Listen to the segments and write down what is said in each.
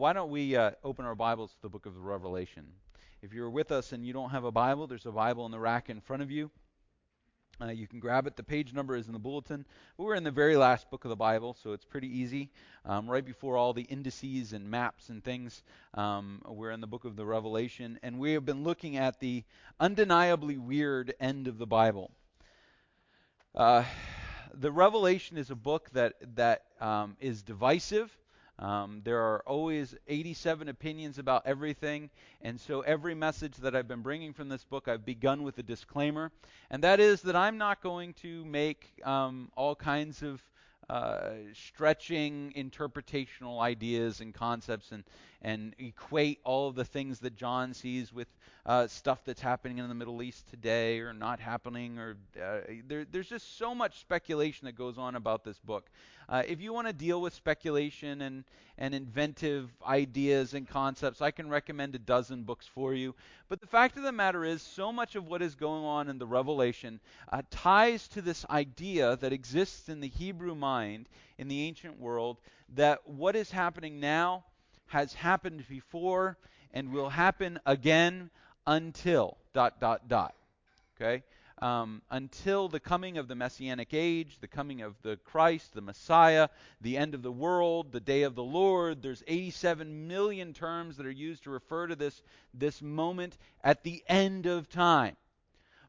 why don't we uh, open our Bibles to the book of the Revelation? If you're with us and you don't have a Bible, there's a Bible in the rack in front of you. Uh, you can grab it. The page number is in the bulletin. We're in the very last book of the Bible, so it's pretty easy. Um, right before all the indices and maps and things, um, we're in the book of the Revelation, and we have been looking at the undeniably weird end of the Bible. Uh, the Revelation is a book that that um, is divisive. Um, there are always 87 opinions about everything, and so every message that I've been bringing from this book, I've begun with a disclaimer, and that is that I'm not going to make um, all kinds of uh, stretching interpretational ideas and concepts and, and equate all of the things that John sees with uh, stuff that's happening in the Middle East today or not happening. Or uh, there, there's just so much speculation that goes on about this book. Uh, if you want to deal with speculation and, and inventive ideas and concepts, I can recommend a dozen books for you. But the fact of the matter is, so much of what is going on in the Revelation uh, ties to this idea that exists in the Hebrew mind in the ancient world that what is happening now has happened before and will happen again until dot dot dot. Okay? Um, until the coming of the Messianic age, the coming of the Christ, the Messiah, the end of the world, the day of the Lord. There's 87 million terms that are used to refer to this, this moment at the end of time.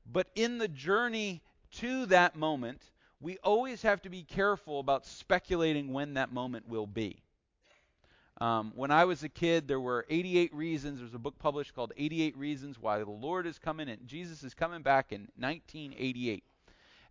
But in the journey to that moment, we always have to be careful about speculating when that moment will be. Um, when I was a kid, there were 88 reasons. There's a book published called 88 Reasons Why the Lord is Coming and Jesus is Coming Back in 1988.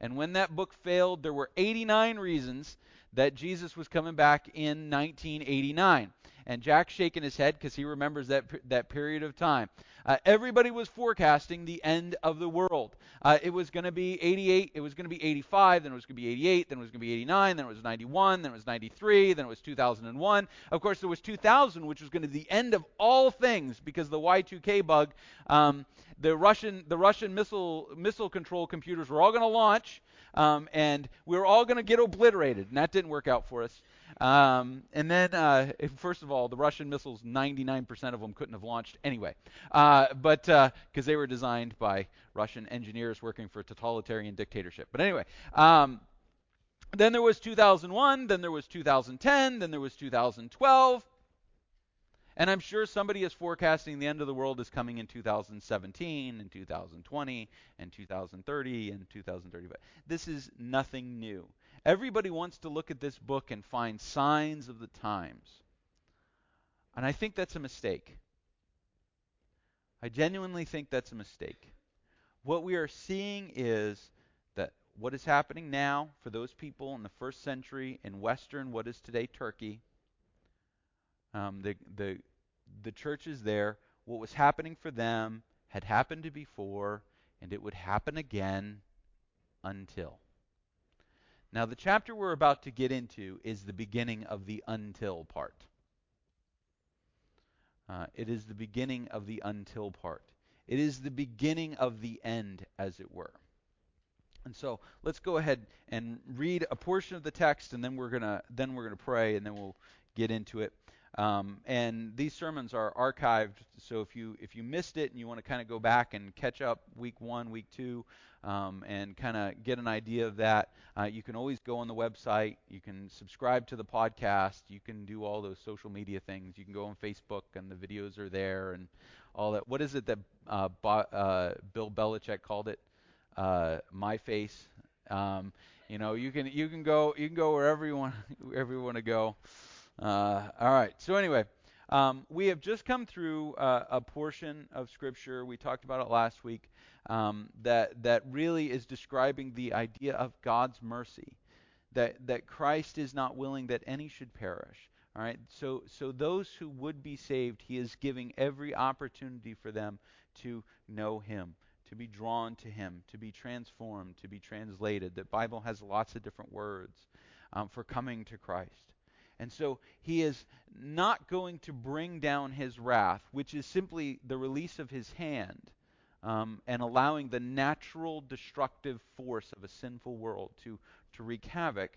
And when that book failed, there were 89 reasons that Jesus was coming back in 1989. And Jack's shaking his head because he remembers that that period of time. Uh, everybody was forecasting the end of the world. Uh, it was going to be 88, it was going to be 85, then it was going to be 88, then it was going to be 89, then it was 91, then it was 93, then it was 2001. Of course, there was 2000, which was going to be the end of all things because the Y2K bug, um, the Russian the Russian missile missile control computers were all going to launch, um, and we were all going to get obliterated, and that didn't work out for us. Um, and then, uh, first of all, the Russian missiles, 99% of them couldn't have launched anyway, uh, but because uh, they were designed by Russian engineers working for a totalitarian dictatorship. But anyway, um, then there was 2001, then there was 2010, then there was 2012. And I'm sure somebody is forecasting the end of the world is coming in 2017 and 2020 and 2030 and 2035. This is nothing new. Everybody wants to look at this book and find signs of the times. And I think that's a mistake. I genuinely think that's a mistake. What we are seeing is that what is happening now for those people in the first century in Western, what is today Turkey, um, the, the, the churches there, what was happening for them had happened before, and it would happen again until. Now, the chapter we're about to get into is the beginning of the until part. Uh, it is the beginning of the until part. It is the beginning of the end, as it were. And so let's go ahead and read a portion of the text, and then we're gonna then we're gonna pray, and then we'll get into it. Um, and these sermons are archived, so if you if you missed it and you want to kind of go back and catch up week one, week two, um, and kind of get an idea of that, uh, you can always go on the website. You can subscribe to the podcast. You can do all those social media things. You can go on Facebook, and the videos are there, and all that. What is it that uh, Bo- uh, Bill Belichick called it? Uh, my face. Um, you know, you can you can go you can go wherever you want wherever you want to go. Uh, all right. So anyway, um, we have just come through uh, a portion of Scripture. We talked about it last week. Um, that that really is describing the idea of God's mercy. That that Christ is not willing that any should perish. All right. So so those who would be saved, He is giving every opportunity for them to know Him to be drawn to him, to be transformed, to be translated. The Bible has lots of different words um, for coming to Christ. And so he is not going to bring down his wrath, which is simply the release of his hand um, and allowing the natural destructive force of a sinful world to, to wreak havoc.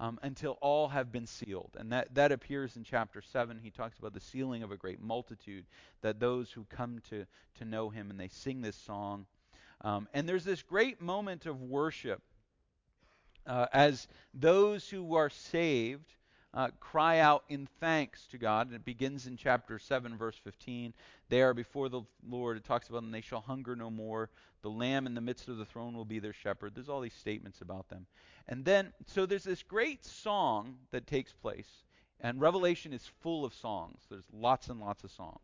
um, until all have been sealed. And that, that appears in chapter 7. He talks about the sealing of a great multitude, that those who come to, to know him and they sing this song. Um, and there's this great moment of worship uh, as those who are saved uh, cry out in thanks to God. And it begins in chapter 7, verse 15. They are before the Lord. It talks about them, they shall hunger no more. The Lamb in the midst of the throne will be their shepherd. There's all these statements about them. And then, so there's this great song that takes place. And Revelation is full of songs. There's lots and lots of songs.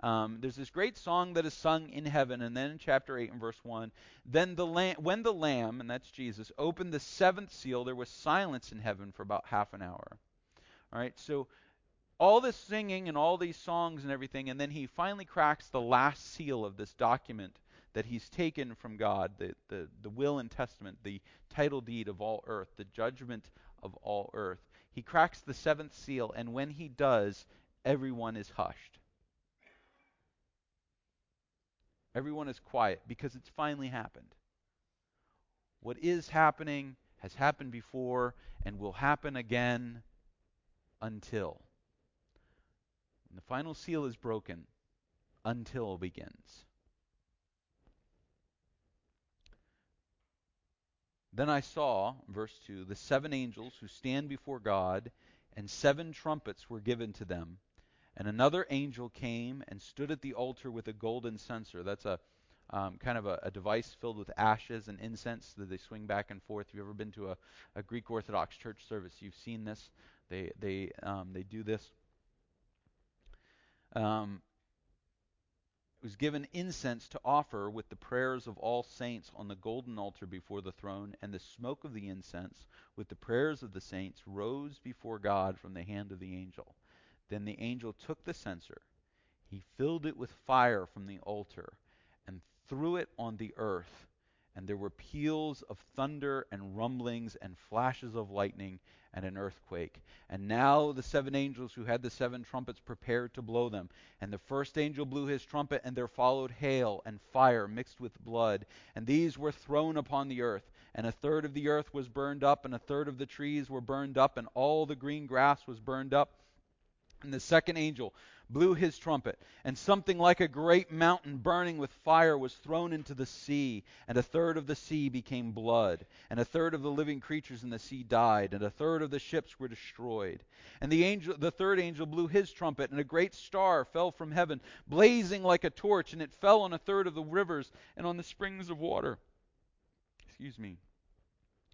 Um, there's this great song that is sung in heaven, and then in chapter 8 and verse 1, then the when the Lamb, and that's Jesus, opened the seventh seal, there was silence in heaven for about half an hour. All right, so all this singing and all these songs and everything, and then he finally cracks the last seal of this document that he's taken from God, the, the, the will and testament, the title deed of all earth, the judgment of all earth. He cracks the seventh seal, and when he does, everyone is hushed. Everyone is quiet because it's finally happened. What is happening has happened before and will happen again until. When the final seal is broken, until begins. Then I saw, verse 2, the seven angels who stand before God, and seven trumpets were given to them. And another angel came and stood at the altar with a golden censer. That's a um, kind of a, a, device filled with ashes and incense that they swing back and forth. If you've ever been to a, a Greek Orthodox church service, you've seen this. They they um, they do this. Um, was given incense to offer with the prayers of all saints on the golden altar before the throne, and the smoke of the incense with the prayers of the saints rose before God from the hand of the angel. Then the angel took the censer, he filled it with fire from the altar, and threw it on the earth and there were peals of thunder and rumblings and flashes of lightning and an earthquake. And now the seven angels who had the seven trumpets prepared to blow them. And the first angel blew his trumpet, and there followed hail and fire mixed with blood. And these were thrown upon the earth. And a third of the earth was burned up, and a third of the trees were burned up, and all the green grass was burned up. And the second angel blew his trumpet, and something like a great mountain burning with fire was thrown into the sea, and a third of the sea became blood, and a third of the living creatures in the sea died, and a third of the ships were destroyed. And the angel the third angel blew his trumpet, and a great star fell from heaven, blazing like a torch, and it fell on a third of the rivers and on the springs of water. Excuse me.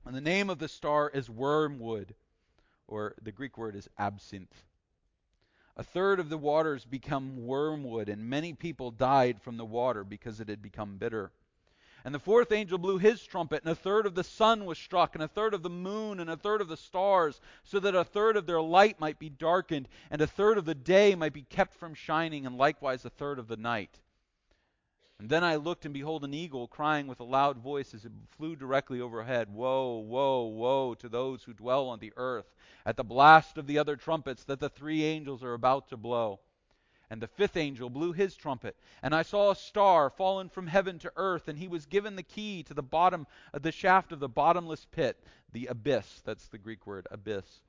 And the name of the star is wormwood, or the Greek word is absinthe. A third of the waters become wormwood, and many people died from the water because it had become bitter. And the fourth angel blew his trumpet, and a third of the sun was struck, and a third of the moon, and a third of the stars, so that a third of their light might be darkened, and a third of the day might be kept from shining, and likewise a third of the night. And then I looked, and behold, an eagle crying with a loud voice as it flew directly overhead Woe, woe, woe to those who dwell on the earth, at the blast of the other trumpets that the three angels are about to blow. And the fifth angel blew his trumpet, and I saw a star fallen from heaven to earth, and he was given the key to the bottom of the shaft of the bottomless pit, the abyss. That's the Greek word, abyss.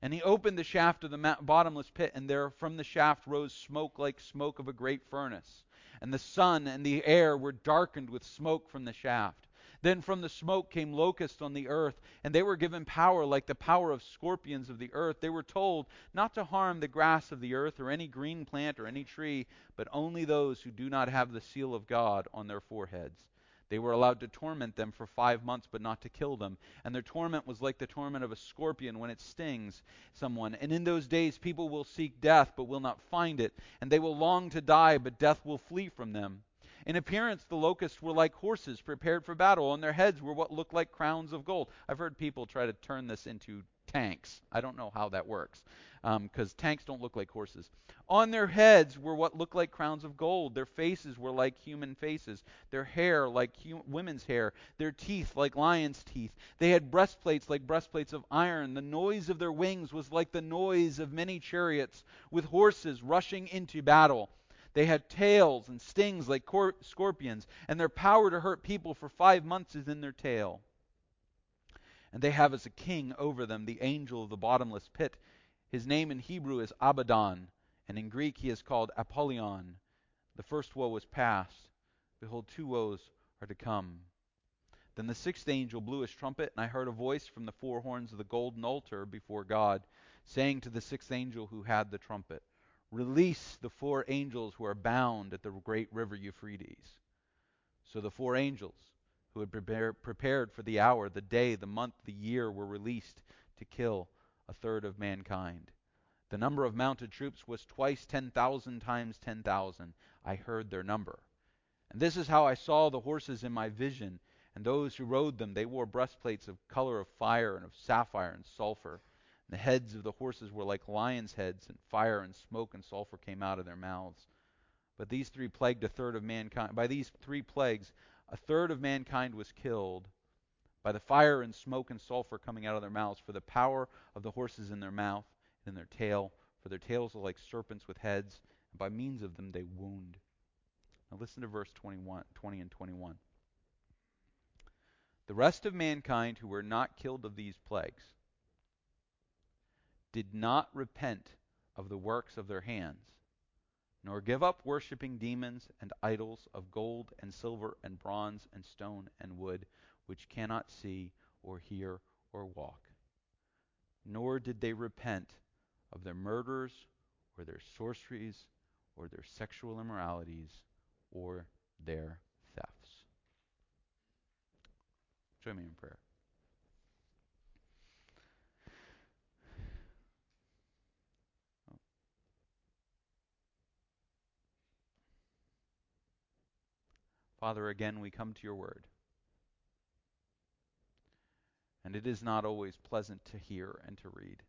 And he opened the shaft of the bottomless pit, and there from the shaft rose smoke like smoke of a great furnace and the sun and the air were darkened with smoke from the shaft. Then from the smoke came locusts on the earth, and they were given power like the power of scorpions of the earth. They were told not to harm the grass of the earth or any green plant or any tree, but only those who do not have the seal of God on their foreheads. They were allowed to torment them for five months, but not to kill them. And their torment was like the torment of a scorpion when it stings someone. And in those days, people will seek death, but will not find it. And they will long to die, but death will flee from them. In appearance, the locusts were like horses prepared for battle, and their heads were what looked like crowns of gold. I've heard people try to turn this into tanks. I don't know how that works because um, tanks don't look like horses. On their heads were what looked like crowns of gold. Their faces were like human faces. Their hair like hu- women's hair. Their teeth like lions' teeth. They had breastplates like breastplates of iron. The noise of their wings was like the noise of many chariots with horses rushing into battle. They had tails and stings like cor- scorpions, and their power to hurt people for five months is in their tail. And they have as a king over them the angel of the bottomless pit. His name in Hebrew is Abaddon, and in Greek he is called Apollyon. The first woe is past. Behold, two woes are to come. Then the sixth angel blew his trumpet, and I heard a voice from the four horns of the golden altar before God, saying to the sixth angel who had the trumpet, Release the four angels who are bound at the great river Euphrates. So the four angels who had prepare, prepared for the hour, the day, the month, the year were released to kill a third of mankind. The number of mounted troops was twice 10,000 times 10,000. I heard their number. And this is how I saw the horses in my vision, and those who rode them. They wore breastplates of color of fire and of sapphire and sulfur. And the heads of the horses were like lions' heads, and fire and smoke and sulfur came out of their mouths. But these three plagued a third of mankind. By these three plagues, a third of mankind was killed by the fire and smoke and sulfur coming out of their mouths, for the power of the horses in their mouth and in their tail, for their tails are like serpents with heads, and by means of them they wound. Now listen to verse 21, 20 and 21. The rest of mankind who were not killed of these plagues did not repent of the works of their hands, nor give up worshipping demons and idols of gold and silver and bronze and stone and wood, which cannot see or hear or walk. Nor did they repent of their murders or their sorceries or their sexual immoralities or their thefts. Join me in prayer. Father, again we come to your word. And it is not always pleasant to hear and to read.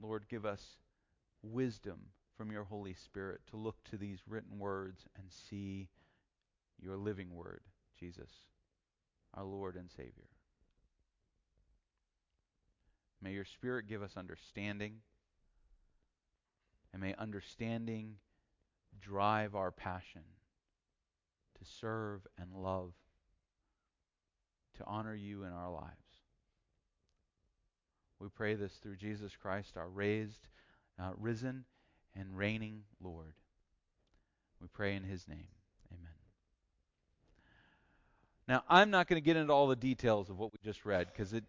Lord, give us wisdom from your Holy Spirit to look to these written words and see your living word, Jesus, our Lord and Savior. May your Spirit give us understanding, and may understanding drive our passion to serve and love, to honor you in our lives. We pray this through Jesus Christ, our raised, uh, risen, and reigning Lord. We pray in his name. Amen. Now, I'm not going to get into all the details of what we just read because it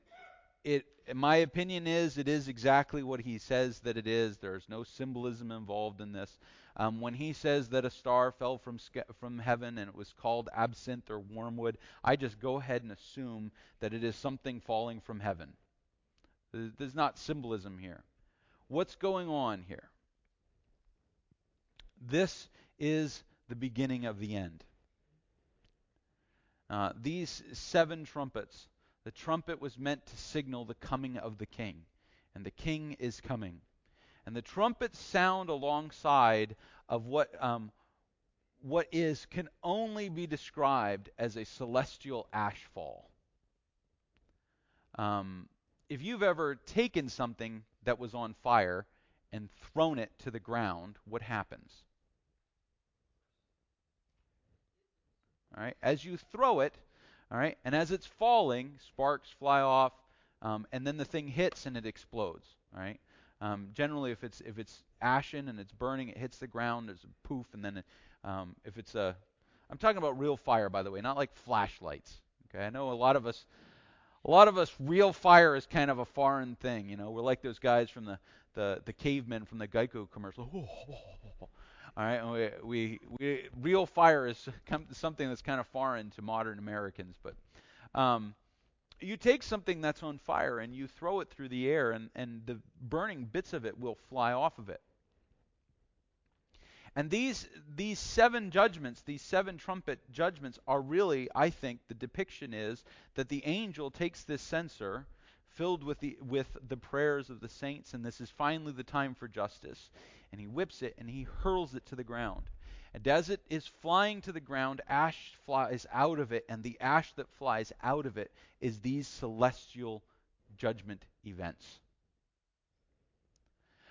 it my opinion is it is exactly what he says that it is. There's no symbolism involved in this. Um, when he says that a star fell from from heaven and it was called absinthe or wormwood, I just go ahead and assume that it is something falling from heaven. There's not symbolism here. What's going on here? This is the beginning of the end. Uh, these seven trumpets, the trumpet was meant to signal the coming of the king, and the king is coming. And the trumpets sound alongside of what um, what is can only be described as a celestial ashfall. Um, if you've ever taken something that was on fire and thrown it to the ground, what happens? All right, as you throw it, all right, and as it's falling, sparks fly off, um, and then the thing hits and it explodes. All right. Um, generally, if it's if it's ashen and it's burning, it hits the ground. There's a poof, and then it, um, if it's a, I'm talking about real fire, by the way, not like flashlights. Okay, I know a lot of us a lot of us real fire is kind of a foreign thing. You know, we're like those guys from the the, the cavemen from the Geico commercial. All right, we, we, we real fire is something that's kind of foreign to modern Americans, but um, you take something that's on fire and you throw it through the air, and, and the burning bits of it will fly off of it. And these these seven judgments, these seven trumpet judgments are really, I think, the depiction is that the angel takes this censer filled with the with the prayers of the saints and this is finally the time for justice and he whips it and he hurls it to the ground. And as it is flying to the ground, ash flies out of it and the ash that flies out of it is these celestial judgment events.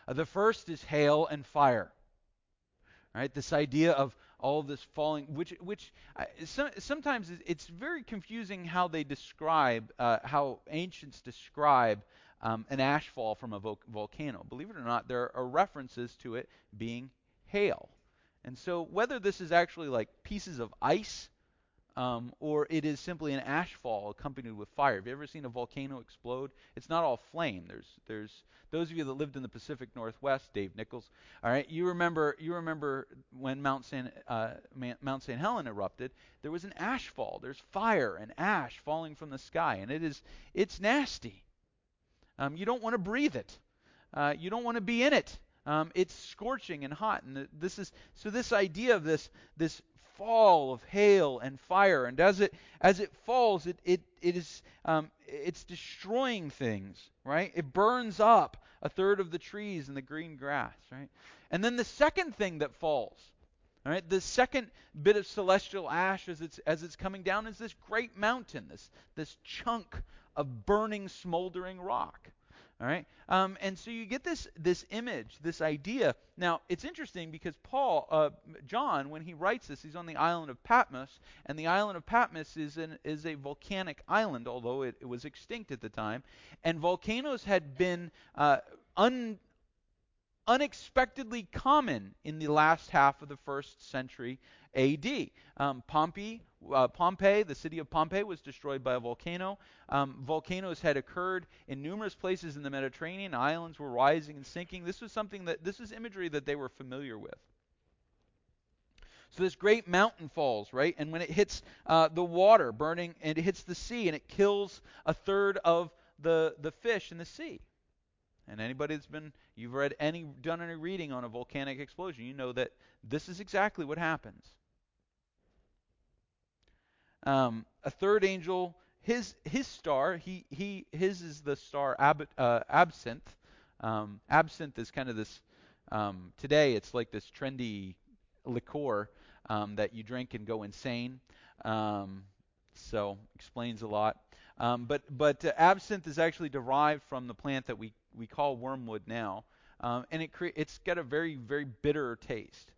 Uh, the first is hail and fire. Right? This idea of all this falling, which, which uh, so, sometimes it's very confusing how they describe, uh, how ancients describe um, an ash fall from a vo- volcano. Believe it or not, there are references to it being hail. And so, whether this is actually like pieces of ice um, or it is simply an ash fall accompanied with fire. Have you ever seen a volcano explode? It's not all flame. There's, there's those of you that lived in the Pacific Northwest, Dave Nichols. All right, you remember, you remember when Mount St. Uh, Mount St. Helen erupted. There was an ash fall. There's fire and ash falling from the sky, and it is, it's nasty. Um, you don't want to breathe it. Uh, you don't want to be in it. Um, it's scorching and hot, and this is so. This idea of this this fall of hail and fire, and as it as it falls, it it it is um, it's destroying things, right? It burns up a third of the trees and the green grass, right? And then the second thing that falls, all right, the second bit of celestial ash as it's as it's coming down is this great mountain, this this chunk of burning, smoldering rock. All right, um, and so you get this this image, this idea. Now it's interesting because Paul, uh, John, when he writes this, he's on the island of Patmos, and the island of Patmos is an, is a volcanic island, although it, it was extinct at the time, and volcanoes had been uh, un, unexpectedly common in the last half of the first century AD. Um, Pompeii, uh, Pompeii, the city of Pompeii, was destroyed by a volcano. Um, volcanoes had occurred in numerous places in the Mediterranean. Islands were rising and sinking. This was something that this is imagery that they were familiar with. So this great mountain falls, right? And when it hits uh, the water, burning, and it hits the sea, and it kills a third of the the fish in the sea. And anybody that's been, you've read any, done any reading on a volcanic explosion, you know that this is exactly what happens. Um, a third angel, his his star, he he his is the star ab, uh, absinthe. Um, absinthe is kind of this. Um, today, it's like this trendy liqueur um, that you drink and go insane. Um, so explains a lot. Um, but but uh, absinthe is actually derived from the plant that we we call wormwood now, and it cre- it's got a very very bitter taste.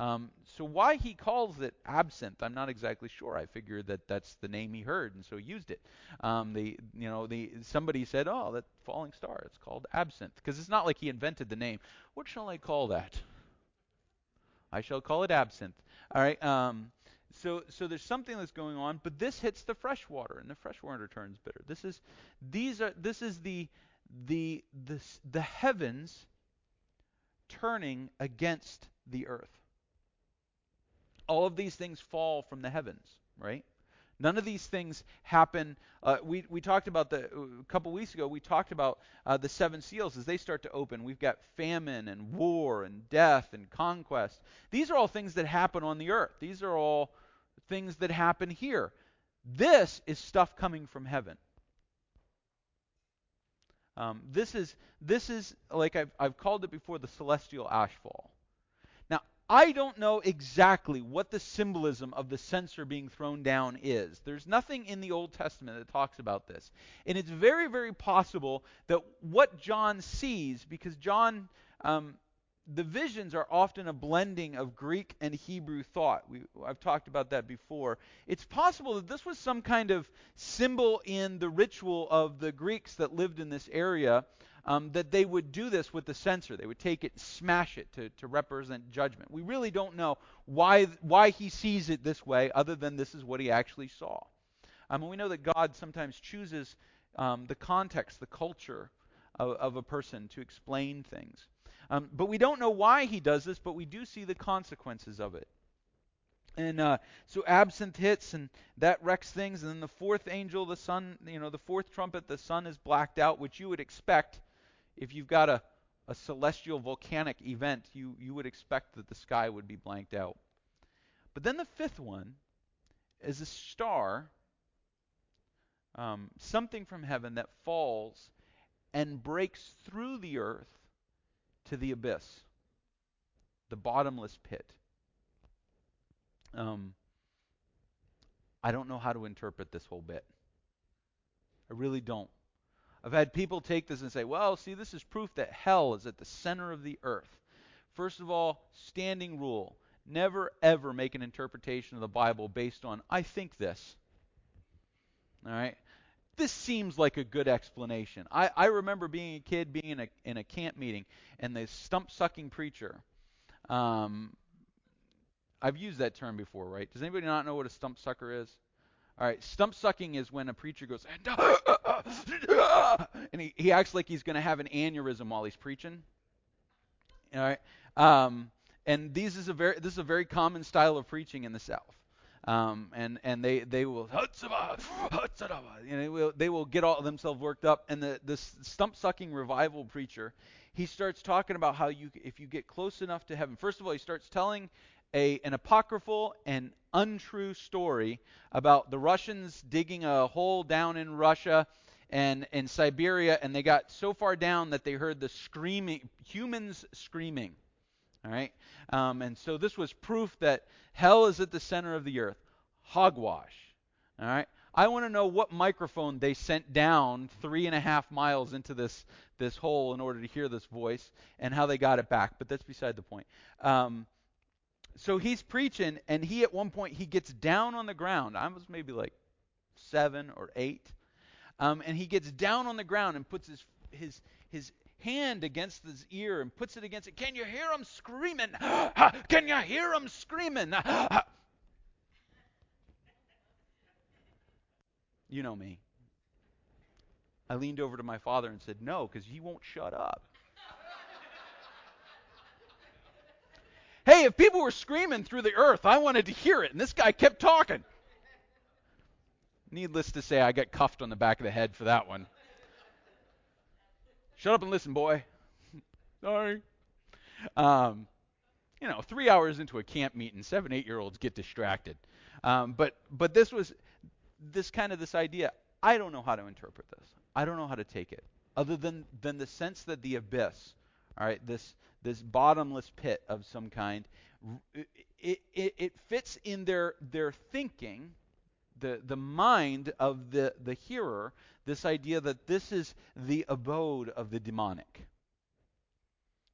Um, so why he calls it absinthe, I'm not exactly sure. I figure that that's the name he heard, and so he used it. Um, the you know the somebody said, oh, that falling star, it's called absinthe, because it's not like he invented the name. What shall I call that? I shall call it absinthe. All right. Um, so so there's something that's going on, but this hits the fresh water, and the fresh water turns bitter. This is these are this is the the the the heavens turning against the earth all of these things fall from the heavens, right? None of these things happen. Uh, we, we talked about the a couple weeks ago. We talked about uh, the seven seals as they start to open. We've got famine and war and death and conquest. These are all things that happen on the earth. These are all things that happen here. This is stuff coming from heaven. Um, this is this is like I've, I've called it before the celestial ashfall. I don't know exactly what the symbolism of the censer being thrown down is. There's nothing in the Old Testament that talks about this. And it's very, very possible that what John sees, because John, um, the visions are often a blending of Greek and Hebrew thought. We, I've talked about that before. It's possible that this was some kind of symbol in the ritual of the Greeks that lived in this area um, that they would do this with the censer. They would take it, smash it to, to represent judgment. We really don't know why, why he sees it this way, other than this is what he actually saw. Um, we know that God sometimes chooses um, the context, the culture of, of, a person to explain things. Um, but we don't know why he does this, but we do see the consequences of it. And uh, so absinthe hits, and that wrecks things. And then the fourth angel, the sun, you know, the fourth trumpet, the sun is blacked out, which you would expect if you've got a, a celestial volcanic event, you, you would expect that the sky would be blanked out. But then the fifth one is a star, um, something from heaven that falls and breaks through the earth to the abyss, the bottomless pit. Um, I don't know how to interpret this whole bit. I really don't. I've had people take this and say, well, see, this is proof that hell is at the center of the earth. First of all, standing rule. Never ever make an interpretation of the Bible based on, I think this. All right? This seems like a good explanation. I, I remember being a kid, being in a, in a camp meeting, and the stump sucking preacher. Um, I've used that term before, right? Does anybody not know what a stump sucker is? All right, stump sucking is when a preacher goes, and he, he acts like he's going to have an aneurysm while he's preaching. All right, um, and is a very this is a very common style of preaching in the South. Um, and and they they will they will they will get all themselves worked up. And the stump sucking revival preacher, he starts talking about how you if you get close enough to heaven. First of all, he starts telling a, an apocryphal and untrue story about the Russians digging a hole down in Russia and in Siberia, and they got so far down that they heard the screaming, humans screaming. All right, um, and so this was proof that hell is at the center of the earth. Hogwash. All right. I want to know what microphone they sent down three and a half miles into this this hole in order to hear this voice, and how they got it back. But that's beside the point. Um, so he's preaching, and he at one point he gets down on the ground. I was maybe like seven or eight, um, and he gets down on the ground and puts his his his hand against his ear and puts it against it. Can you hear him screaming? Can you hear him screaming? you know me. I leaned over to my father and said, No, because he won't shut up. Hey, if people were screaming through the earth, I wanted to hear it, and this guy kept talking. Needless to say, I got cuffed on the back of the head for that one. Shut up and listen, boy. Sorry. Um, you know, three hours into a camp meeting, seven, eight year olds get distracted. Um, but but this was this kind of this idea. I don't know how to interpret this. I don't know how to take it, other than than the sense that the abyss, all right, this this bottomless pit of some kind. It, it, it fits in their, their thinking, the, the mind of the, the hearer, this idea that this is the abode of the demonic.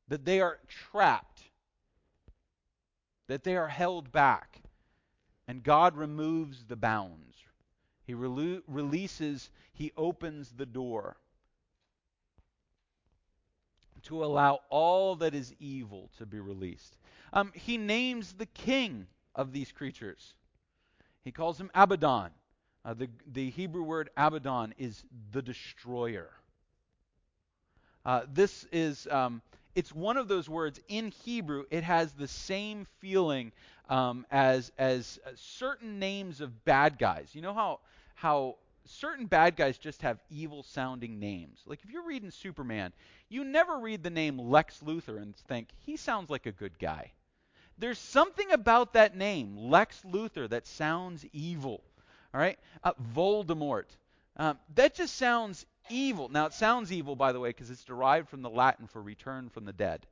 That they are trapped, that they are held back, and God removes the bounds. He rele- releases, He opens the door to allow all that is evil to be released. Um, he names the king of these creatures. He calls him Abaddon. Uh, the, the Hebrew word Abaddon is the destroyer. Uh, this is, um, it's one of those words in Hebrew, it has the same feeling um, as, as certain names of bad guys. You know how, how certain bad guys just have evil sounding names. Like if you're reading Superman, you never read the name Lex Luthor and think, he sounds like a good guy. There's something about that name, Lex Luthor, that sounds evil. All right? Uh, Voldemort. Um, that just sounds evil. Now, it sounds evil, by the way, because it's derived from the Latin for return from the dead.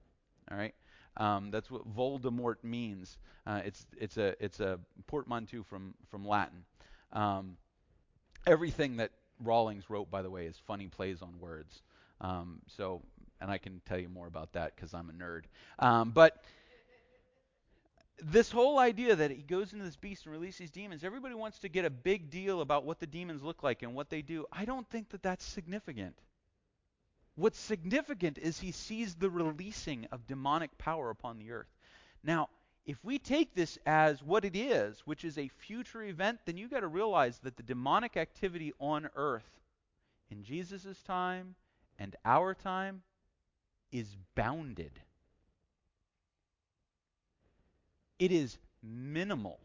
All right? Um, that's what Voldemort means. Uh, it's, it's, a, it's a portmanteau from, from Latin. Um, everything that Rawlings wrote, by the way, is funny plays on words. Um, so, and I can tell you more about that because I'm a nerd. Um, but this whole idea that he goes into this beast and releases demons, everybody wants to get a big deal about what the demons look like and what they do. I don't think that that's significant. What's significant is he sees the releasing of demonic power upon the earth. Now, if we take this as what it is, which is a future event, then you got to realize that the demonic activity on earth in Jesus' time and our time is bounded. It is minimal.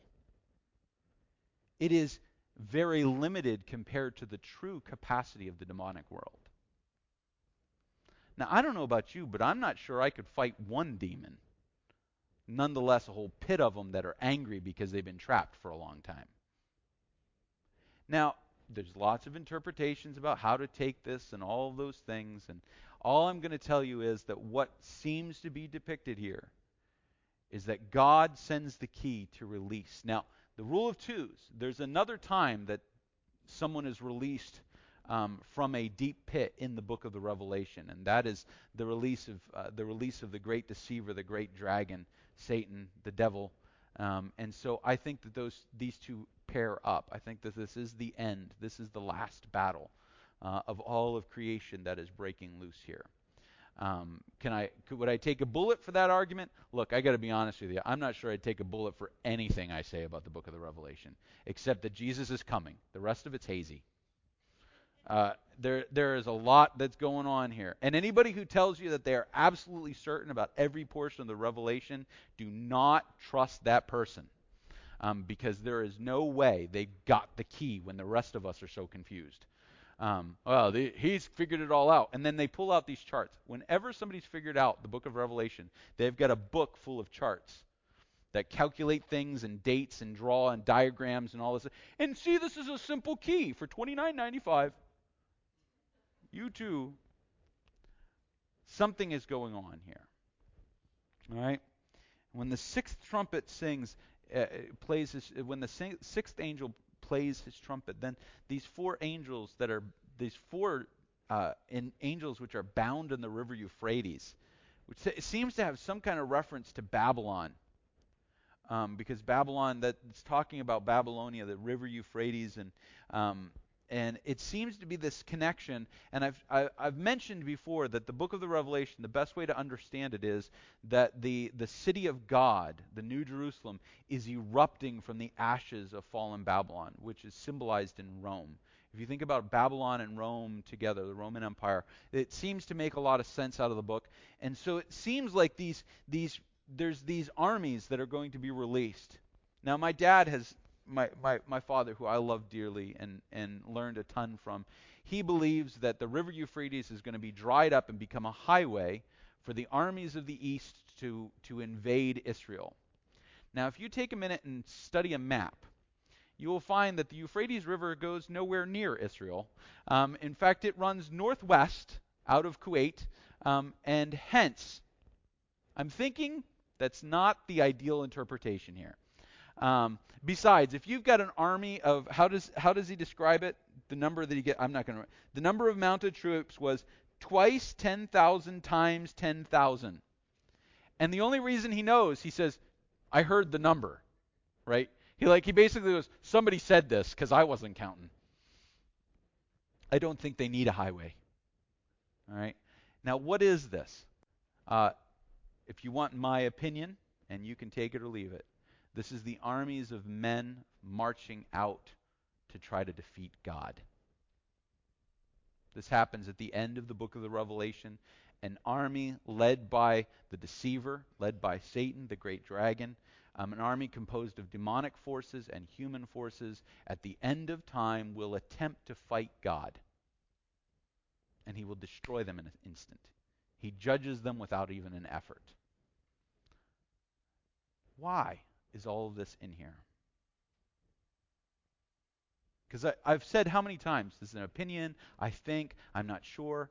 It is very limited compared to the true capacity of the demonic world. Now, I don't know about you, but I'm not sure I could fight one demon nonetheless a whole pit of them that are angry because they've been trapped for a long time. Now, there's lots of interpretations about how to take this and all those things, and all I'm going to tell you is that what seems to be depicted here is that God sends the key to release. Now, the rule of twos, there's another time that someone is released um, from a deep pit in the book of the Revelation, and that is the release of uh, the release of the great deceiver, the great dragon, Satan, the devil. Um, and so I think that those these two pair up. I think that this is the end. This is the last battle uh, of all of creation that is breaking loose here. Um, can I? Could, would I take a bullet for that argument? Look, I got to be honest with you. I'm not sure I'd take a bullet for anything I say about the Book of the Revelation, except that Jesus is coming. The rest of it's hazy. Uh, there, there is a lot that's going on here. And anybody who tells you that they are absolutely certain about every portion of the revelation, do not trust that person. Um, because there is no way they got the key when the rest of us are so confused. Um, well, he's figured it all out. And then they pull out these charts. Whenever somebody's figured out the book of Revelation, they've got a book full of charts that calculate things and dates and draw and diagrams and all this. And see, this is a simple key for $29.95. You too. Something is going on here. All right? When the sixth trumpet sings, uh, plays his, when the sixth angel plays his trumpet, then these four angels that are these four uh, angels which are bound in the river Euphrates, which seems to have some kind of reference to Babylon, um, because Babylon that's talking about Babylonia, the river Euphrates, and um, and it seems to be this connection. And I've, I, have i have mentioned before that the book of the Revelation, the best way to understand it is that the, the city of God, the New Jerusalem, is erupting from the ashes of fallen Babylon, which is symbolized in Rome. If you think about Babylon and Rome together, the Roman Empire, it seems to make a lot of sense out of the book. And so it seems like these, these, there's these armies that are going to be released. Now, my dad has my, my, my father, who I love dearly and, and learned a ton from, he believes that the river Euphrates is going to be dried up and become a highway for the armies of the east to, to invade Israel. Now, if you take a minute and study a map, you will find that the Euphrates River goes nowhere near Israel. Um, in fact, it runs northwest out of Kuwait, um, and hence, I'm thinking that's not the ideal interpretation here. Um, besides, if you've got an army of how does how does he describe it? The number that he get I'm not going to. The number of mounted troops was twice ten thousand times ten thousand. And the only reason he knows, he says, I heard the number, right? He like he basically goes, somebody said this because I wasn't counting. I don't think they need a highway. All right. Now, what is this? Uh, if you want my opinion, and you can take it or leave it, this is the armies of men marching out to try to defeat God. This happens at the end of the book of the Revelation. An army led by the deceiver, led by Satan, the great dragon, um, an army composed of demonic forces and human forces, at the end of time will attempt to fight God. And he will destroy them in an instant. He judges them without even an effort. Why? Is all of this in here? Because I've said how many times, this is an opinion, I think, I'm not sure.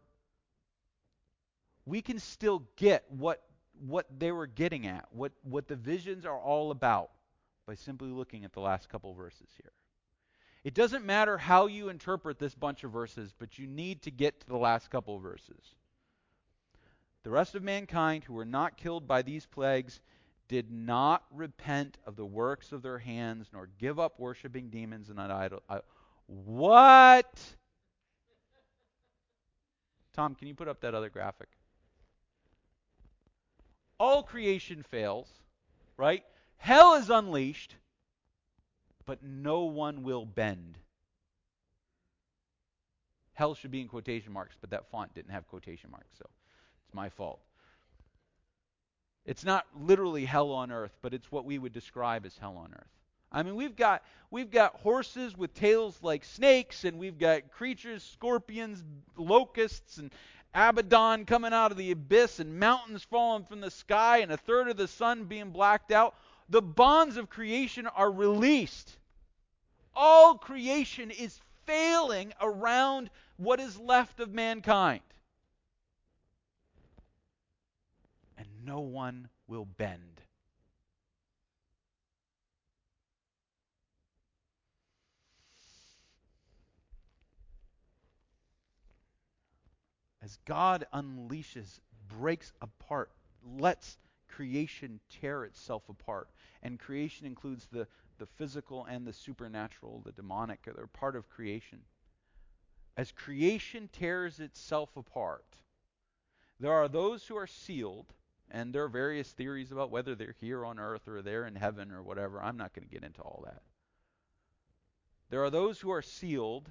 We can still get what, what they were getting at, what, what the visions are all about, by simply looking at the last couple verses here. It doesn't matter how you interpret this bunch of verses, but you need to get to the last couple verses. The rest of mankind who were not killed by these plagues did not repent of the works of their hands, nor give up worshiping demons and idols. What? Tom, can you put up that other graphic? All creation fails, right? Hell is unleashed, but no one will bend. Hell should be in quotation marks, but that font didn't have quotation marks, so it's my fault. It's not literally hell on earth, but it's what we would describe as hell on earth. I mean, we've got we've got horses with tails like snakes, and we've got creatures, scorpions, locusts, and Abaddon coming out of the abyss, and mountains falling from the sky, and a third of the sun being blacked out. The bonds of creation are released. All creation is failing around what is left of mankind. No one will bend. as God unleashes, breaks apart, lets creation tear itself apart. And creation includes the, the physical and the supernatural, the demonic, they're part of creation. As creation tears itself apart, there are those who are sealed, and there are various theories about whether they're here on earth or they're in heaven or whatever. I'm not going to get into all that. There are those who are sealed,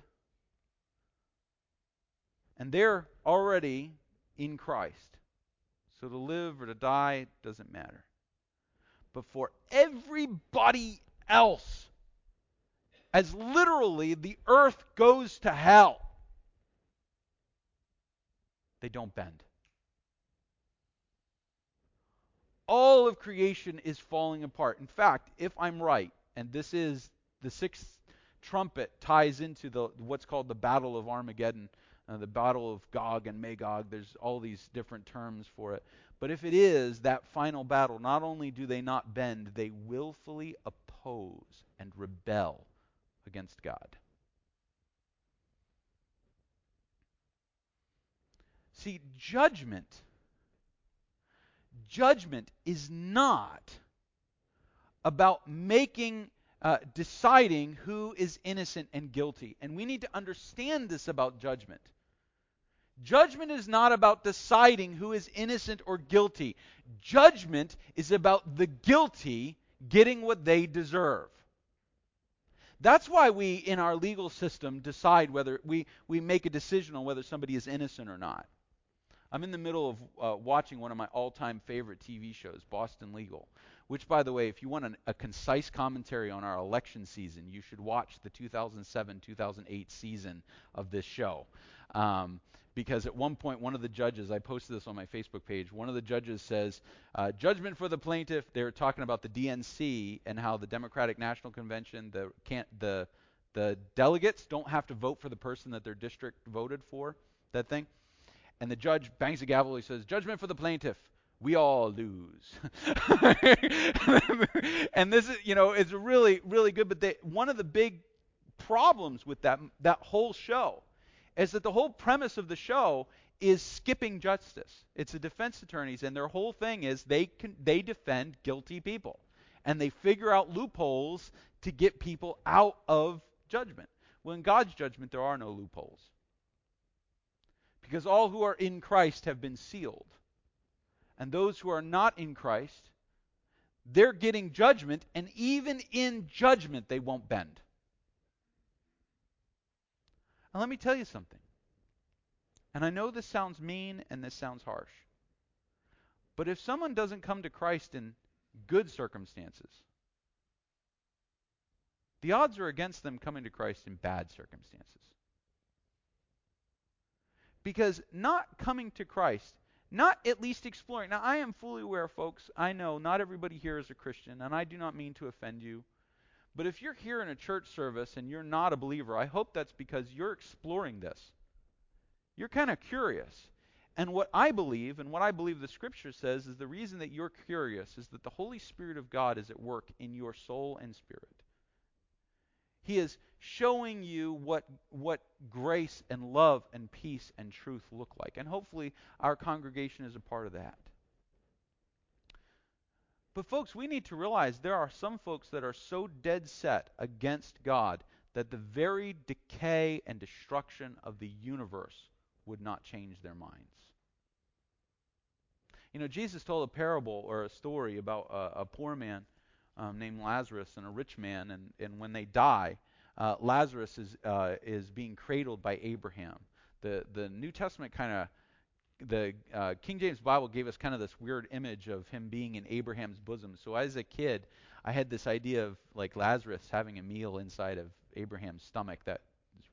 and they're already in Christ. So to live or to die doesn't matter. But for everybody else, as literally the earth goes to hell, they don't bend. All of creation is falling apart. In fact, if I'm right, and this is the sixth trumpet ties into the what's called the Battle of Armageddon, uh, the Battle of Gog and Magog. There's all these different terms for it. But if it is that final battle, not only do they not bend, they willfully oppose and rebel against God. See, judgment judgment is not about making uh, deciding who is innocent and guilty. And we need to understand this about judgment. Judgment is not about deciding who is innocent or guilty. Judgment is about the guilty getting what they deserve. That's why we, in our legal system, decide whether we, we make a decision on whether somebody is innocent or not. I'm in the middle of uh, watching one of my all time favorite TV shows, Boston Legal. Which, by the way, if you want an, a concise commentary on our election season, you should watch the 2007 2008 season of this show. Um, because at one point, one of the judges, I posted this on my Facebook page, one of the judges says, uh, Judgment for the plaintiff. They're talking about the DNC and how the Democratic National Convention, the, can't, the, the delegates don't have to vote for the person that their district voted for, that thing. And the judge bangs the gavel. He says, Judgment for the plaintiff we all lose. and this is, you know, it's really, really good. But they, one of the big problems with that that whole show is that the whole premise of the show is skipping justice. It's the defense attorneys, and their whole thing is they can they defend guilty people, and they figure out loopholes to get people out of judgment. Well, in God's judgment, there are no loopholes. Because all who are in Christ have been sealed and those who are not in Christ, they're getting judgment, and even in judgment, they won't bend. And let me tell you something. And I know this sounds mean and this sounds harsh. But if someone doesn't come to Christ in good circumstances, the odds are against them coming to Christ in bad circumstances. Because not coming to Christ not at least exploring. Now, I am fully aware, folks, I know not everybody here is a Christian, and I do not mean to offend you. But if you're here in a church service and you're not a believer, I hope that's because you're exploring this. You're kind of curious. And what I believe, and what I believe the scripture says, is the reason that you're curious is that the Holy Spirit of God is at work in your soul and spirit. He is showing you what, what grace and love and peace and truth look like. And hopefully, our congregation is a part of that. But, folks, we need to realize there are some folks that are so dead set against God that the very decay and destruction of the universe would not change their minds. You know, Jesus told a parable or a story about a, a poor man um, named Lazarus and a rich man, and, and when they die, uh, Lazarus is uh, is being cradled by Abraham. The the New Testament kind of the uh, King James Bible gave us kind of this weird image of him being in Abraham's bosom. So as a kid, I had this idea of like Lazarus having a meal inside of Abraham's stomach that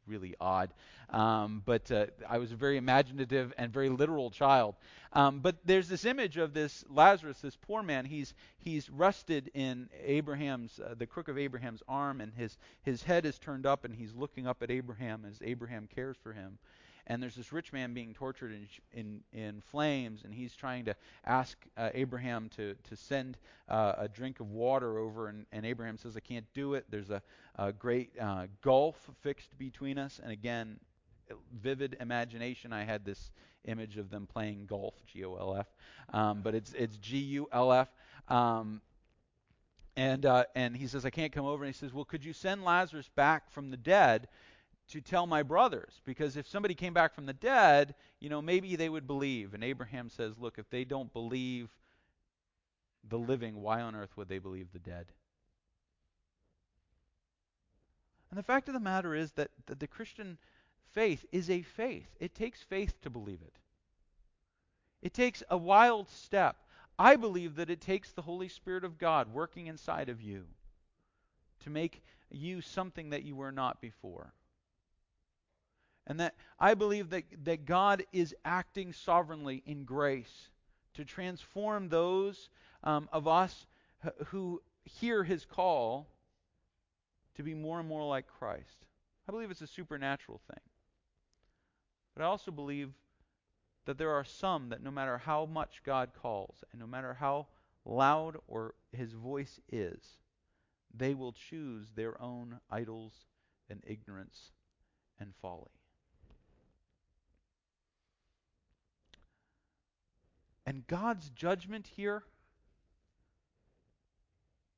really odd. Um, but uh, I was a very imaginative and very literal child. Um, but there's this image of this Lazarus, this poor man. He's he's rested in Abraham's uh, the crook of Abraham's arm, and his his head is turned up, and he's looking up at Abraham as Abraham cares for him and there's this rich man being tortured in in, in flames, and he's trying to ask uh, Abraham to to send uh, a drink of water over, and, and Abraham says, "I can't do it." There's a, a great uh, gulf fixed between us, and again, vivid imagination. I had this image of them playing golf, G O L F, um, but it's it's G U L F. Um, and uh, and he says, I can't come over. And he says, Well, could you send Lazarus back from the dead to tell my brothers? Because if somebody came back from the dead, you know, maybe they would believe. And Abraham says, Look, if they don't believe the living, why on earth would they believe the dead? And the fact of the matter is that, the Christian faith is a faith. It takes faith to believe it. It takes a wild step. I believe that it takes the Holy Spirit of God working inside of you to make you something that you were not before. And that I believe that, that God is acting sovereignly in grace to transform those um, of us who hear his call to be more and more like Christ. I believe it's a supernatural thing. But I also believe that there are some that no matter how much God calls and no matter how loud or his voice is, they will choose their own idols and ignorance and folly. And God's judgment here,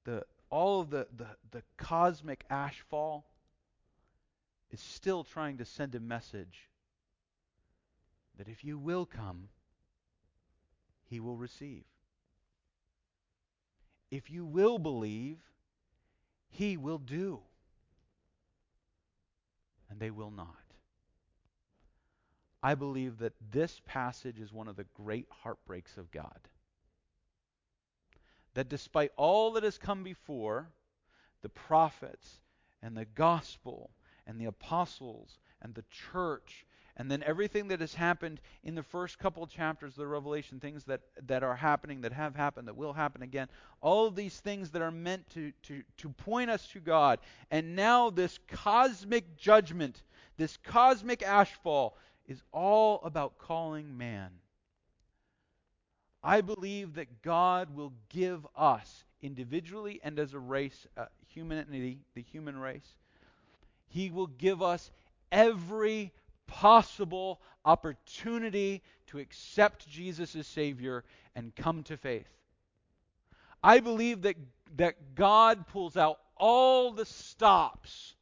the all of the, the, the cosmic ashfall, is still trying to send a message that if you will come, he will receive. If you will believe, he will do. And they will not. I believe that this passage is one of the great heartbreaks of God. That despite all that has come before, the prophets and the gospel and the apostles and the church and then everything that has happened in the first couple chapters of the Revelation, things that, that are happening, that have happened, that will happen again, all of these things that are meant to, to, to point us to God. And now this cosmic judgment, this cosmic ashfall, is all about calling man. I believe that God will give us, individually and as a race, uh, humanity, the human race, He will give us every possible opportunity to accept Jesus as Savior and come to faith. I believe that, that God pulls out all the stops.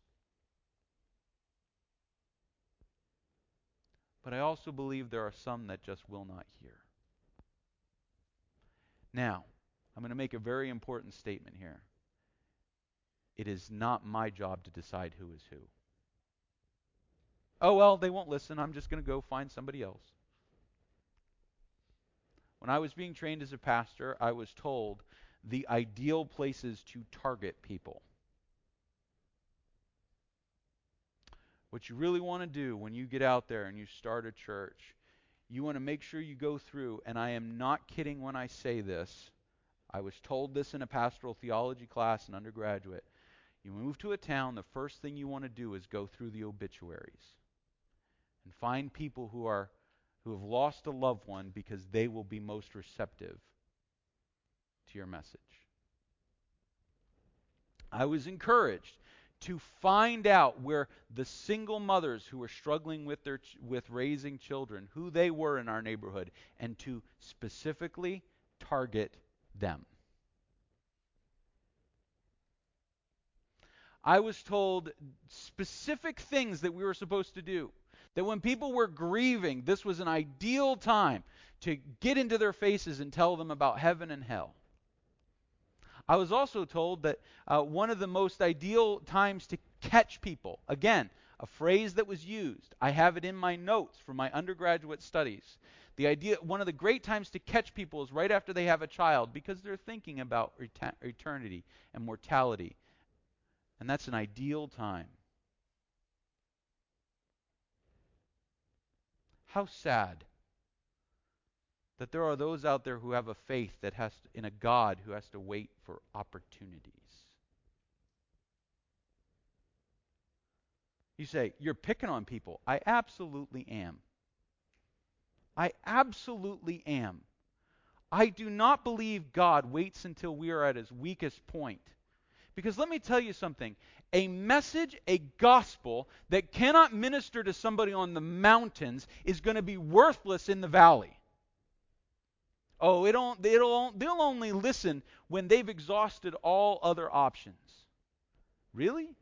But I also believe there are some that just will not hear. Now, I'm going to make a very important statement here. It is not my job to decide who is who. Oh, well, they won't listen. I'm just going to go find somebody else. When I was being trained as a pastor, I was told the ideal places to target people. What you really want to do when you get out there and you start a church, you want to make sure you go through, and I am not kidding when I say this. I was told this in a pastoral theology class in undergraduate. You move to a town, the first thing you want to do is go through the obituaries and find people who are who have lost a loved one because they will be most receptive to your message. I was encouraged to find out where the single mothers who were struggling with their with raising children, who they were in our neighborhood and to specifically target them. I was told specific things that we were supposed to do. That when people were grieving, this was an ideal time to get into their faces and tell them about heaven and hell. I was also told that uh, one of the most ideal times to catch people, again, a phrase that was used, I have it in my notes from my undergraduate studies. The idea, one of the great times to catch people is right after they have a child because they're thinking about eternity and mortality. And that's an ideal time. How sad that there are those out there who have a faith that has to, in a God who has to wait for opportunities. You say, You're picking on people. I absolutely am. I absolutely am. I do not believe God waits until we are at his weakest point Because let me tell you something a message, a gospel that cannot minister to somebody on the mountains is going to be worthless in the valley. Oh, it'll, it'll, they'll only listen when they've exhausted all other options. Really?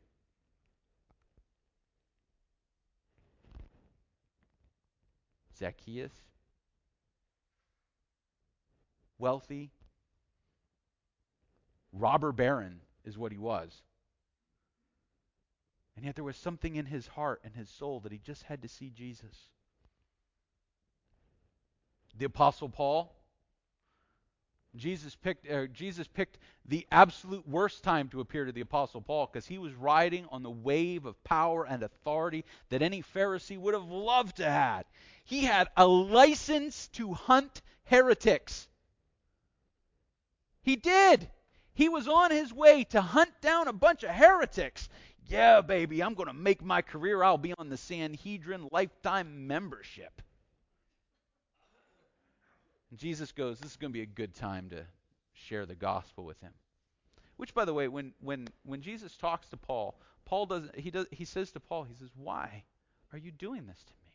Zacchaeus? Wealthy? Robber baron is what he was. And yet there was something in his heart and his soul that he just had to see Jesus. The Apostle Paul, Jesus picked, uh, Jesus picked the absolute worst time to appear to the Apostle Paul because he was riding on the wave of power and authority that any Pharisee would have loved to have. He had a license to hunt heretics. He did. He was on his way to hunt down a bunch of heretics. Yeah, baby, I'm going to make my career. I'll be on the Sanhedrin lifetime membership. And Jesus goes, This is going to be a good time to share the gospel with him. Which, by the way, when, when, when Jesus talks to Paul, Paul does he does he says to Paul, he says, Why are you doing this to me?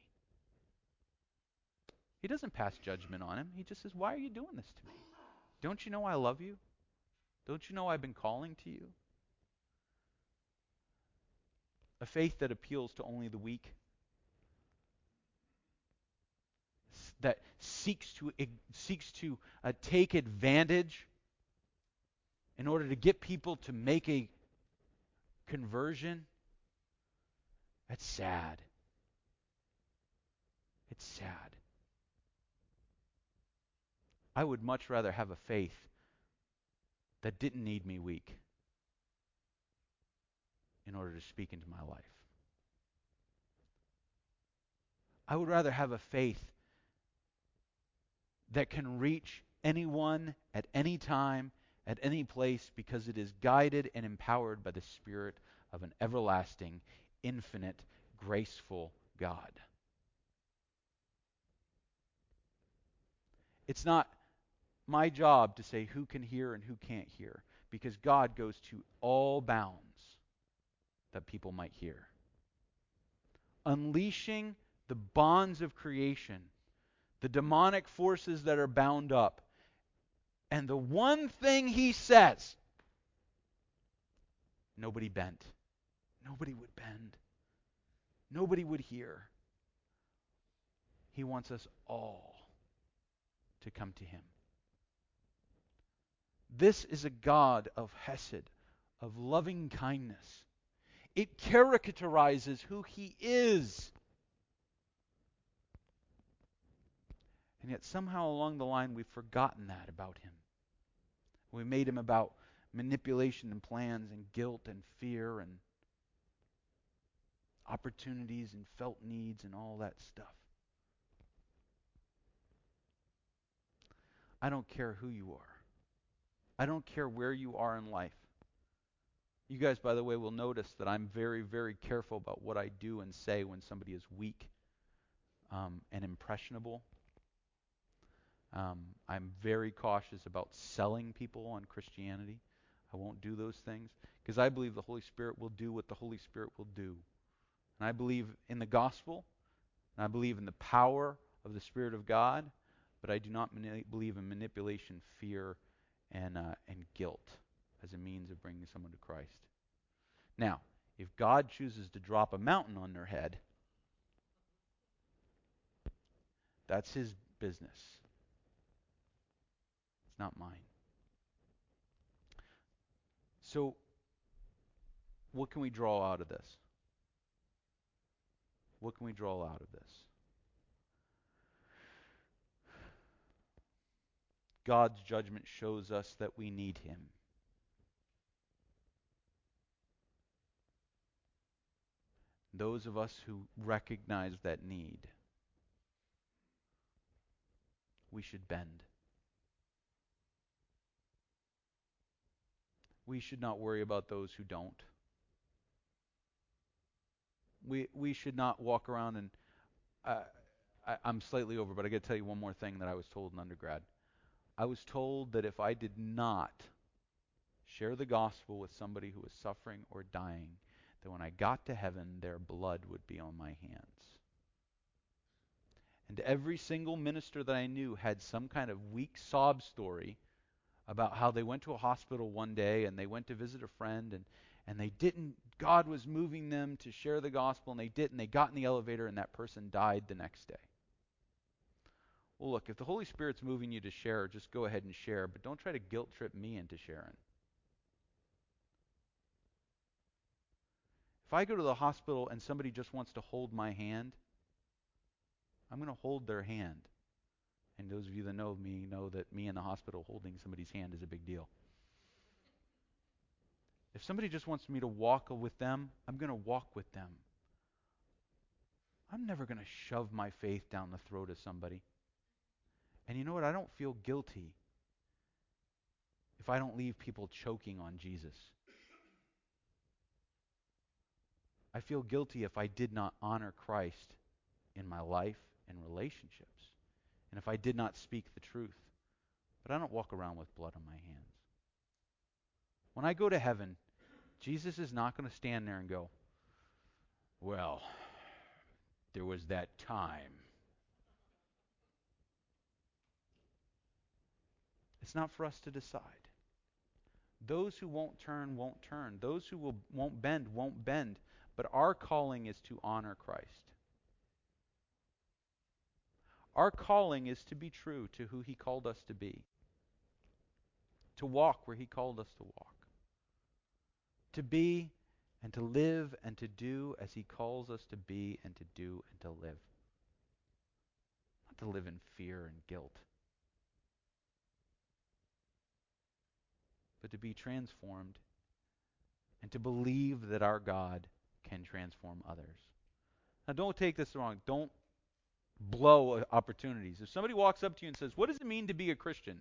He doesn't pass judgment on him. He just says, Why are you doing this to me? Don't you know I love you? Don't you know I've been calling to you? A faith that appeals to only the weak, that seeks to seeks to uh, take advantage in order to get people to make a conversion. That's sad. It's sad. I would much rather have a faith that didn't need me weak in order to speak into my life. I would rather have a faith that can reach anyone at any time, at any place, because it is guided and empowered by the Spirit of an everlasting, infinite, graceful God. It's not my job to say who can hear and who can't hear, because God goes to all bounds that people might hear. Unleashing the bonds of creation, the demonic forces that are bound up. And the one thing he says nobody bent. Nobody would bend. Nobody would hear. He wants us all to come to him. This is a God of Hesed, of loving kindness. It characterizes who he is. And yet, somehow along the line, we've forgotten that about him. We made him about manipulation and plans and guilt and fear and opportunities and felt needs and all that stuff. I don't care who you are. I don't care where you are in life. You guys, by the way, will notice that I'm very, very careful about what I do and say when somebody is weak um, and impressionable. Um, I'm very cautious about selling people on Christianity. I won't do those things because I believe the Holy Spirit will do what the Holy Spirit will do. And I believe in the gospel, and I believe in the power of the Spirit of God, but I do not mani- believe in manipulation, fear, and, uh, and guilt as a means of bringing someone to Christ. Now, if God chooses to drop a mountain on their head, that's his business. It's not mine. So, what can we draw out of this? What can we draw out of this? God's judgment shows us that we need Him. Those of us who recognize that need, we should bend. We should not worry about those who don't. We we should not walk around and uh, I, I'm slightly over, but I got to tell you one more thing that I was told in undergrad. I was told that if I did not share the gospel with somebody who was suffering or dying, that when I got to heaven, their blood would be on my hands. And every single minister that I knew had some kind of weak sob story about how they went to a hospital one day and they went to visit a friend and, and they didn't, God was moving them to share the gospel and they didn't. They got in the elevator and that person died the next day. Well, look, if the Holy Spirit's moving you to share, just go ahead and share, but don't try to guilt trip me into sharing. If I go to the hospital and somebody just wants to hold my hand, I'm going to hold their hand. And those of you that know me know that me in the hospital holding somebody's hand is a big deal. If somebody just wants me to walk with them, I'm going to walk with them. I'm never going to shove my faith down the throat of somebody. And you know what? I don't feel guilty if I don't leave people choking on Jesus. I feel guilty if I did not honor Christ in my life and relationships, and if I did not speak the truth. But I don't walk around with blood on my hands. When I go to heaven, Jesus is not going to stand there and go, Well, there was that time It's not for us to decide. Those who won't turn won't turn. Those who will, won't bend won't bend. But our calling is to honor Christ. Our calling is to be true to who He called us to be, to walk where He called us to walk, to be and to live and to do as He calls us to be and to do and to live. Not to live in fear and guilt. but to be transformed and to believe that our God can transform others. Now, don't take this wrong. Don't blow opportunities. If somebody walks up to you and says, What does it mean to be a Christian?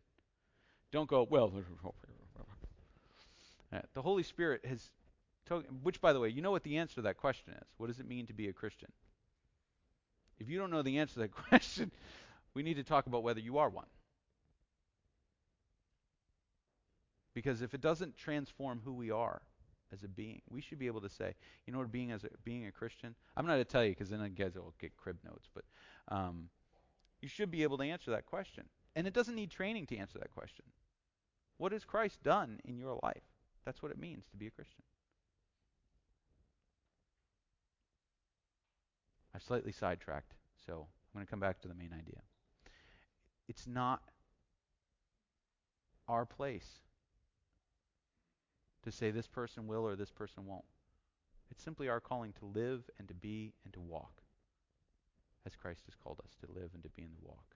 Don't go, Well, the Holy Spirit has, told, which, by the way, you know what the answer to that question is. What does it mean to be a Christian? If you don't know the answer to that question, we need to talk about whether you are one. Because if it doesn't transform who we are as a being, we should be able to say, you know what, being as a, being a Christian. I'm not going to tell you because then I guys will get crib notes, but um, you should be able to answer that question, and it doesn't need training to answer that question. What has Christ done in your life? That's what it means to be a Christian. I've slightly sidetracked, so I'm going to come back to the main idea. It's not our place to say this person will or this person won't. It's simply our calling to live and to be and to walk as Christ has called us to live and to be and to walk.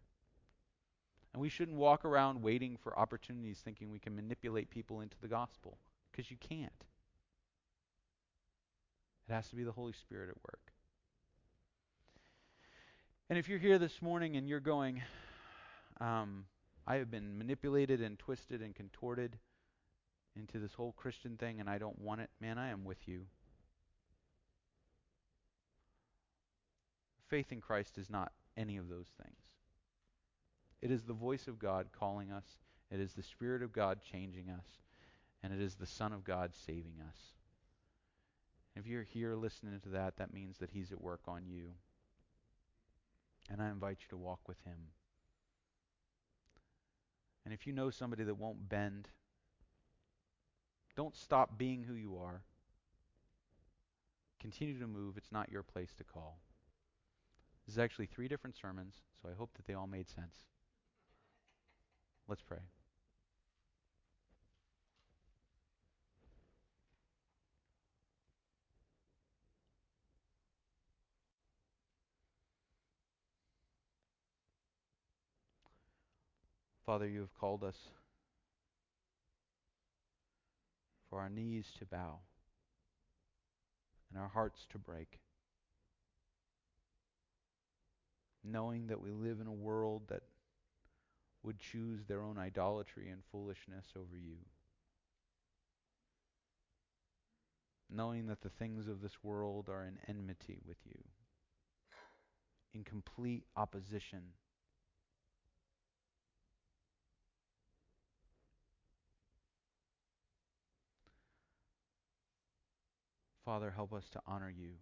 And we shouldn't walk around waiting for opportunities thinking we can manipulate people into the gospel because you can't. It has to be the Holy Spirit at work. And if you're here this morning and you're going, um, I have been manipulated and twisted and contorted into this whole Christian thing and I don't want it, man, I am with you. Faith in Christ is not any of those things. It is the voice of God calling us, it is the Spirit of God changing us, and it is the Son of God saving us. If you're here listening to that, that means that He's at work on you. And I invite you to walk with Him. And if you know somebody that won't bend, don't stop being who you are. Continue to move. It's not your place to call. This is actually three different sermons, so I hope that they all made sense. Let's pray. Father, you have called us for our knees to bow and our hearts to break. Knowing that we live in a world that would choose their own idolatry and foolishness over you. Knowing that the things of this world are in enmity with you, in complete opposition Father, help us to honor you.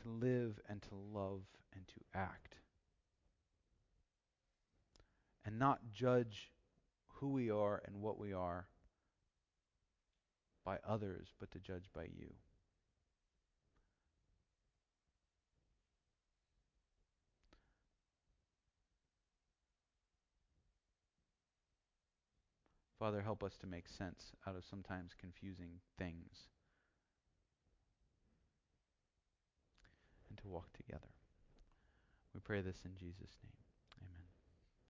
To live and to love and to act. And not judge who we are and what we are by others, but to judge by you. Father, help us to make sense out of sometimes confusing things and to walk together. We pray this in Jesus' name.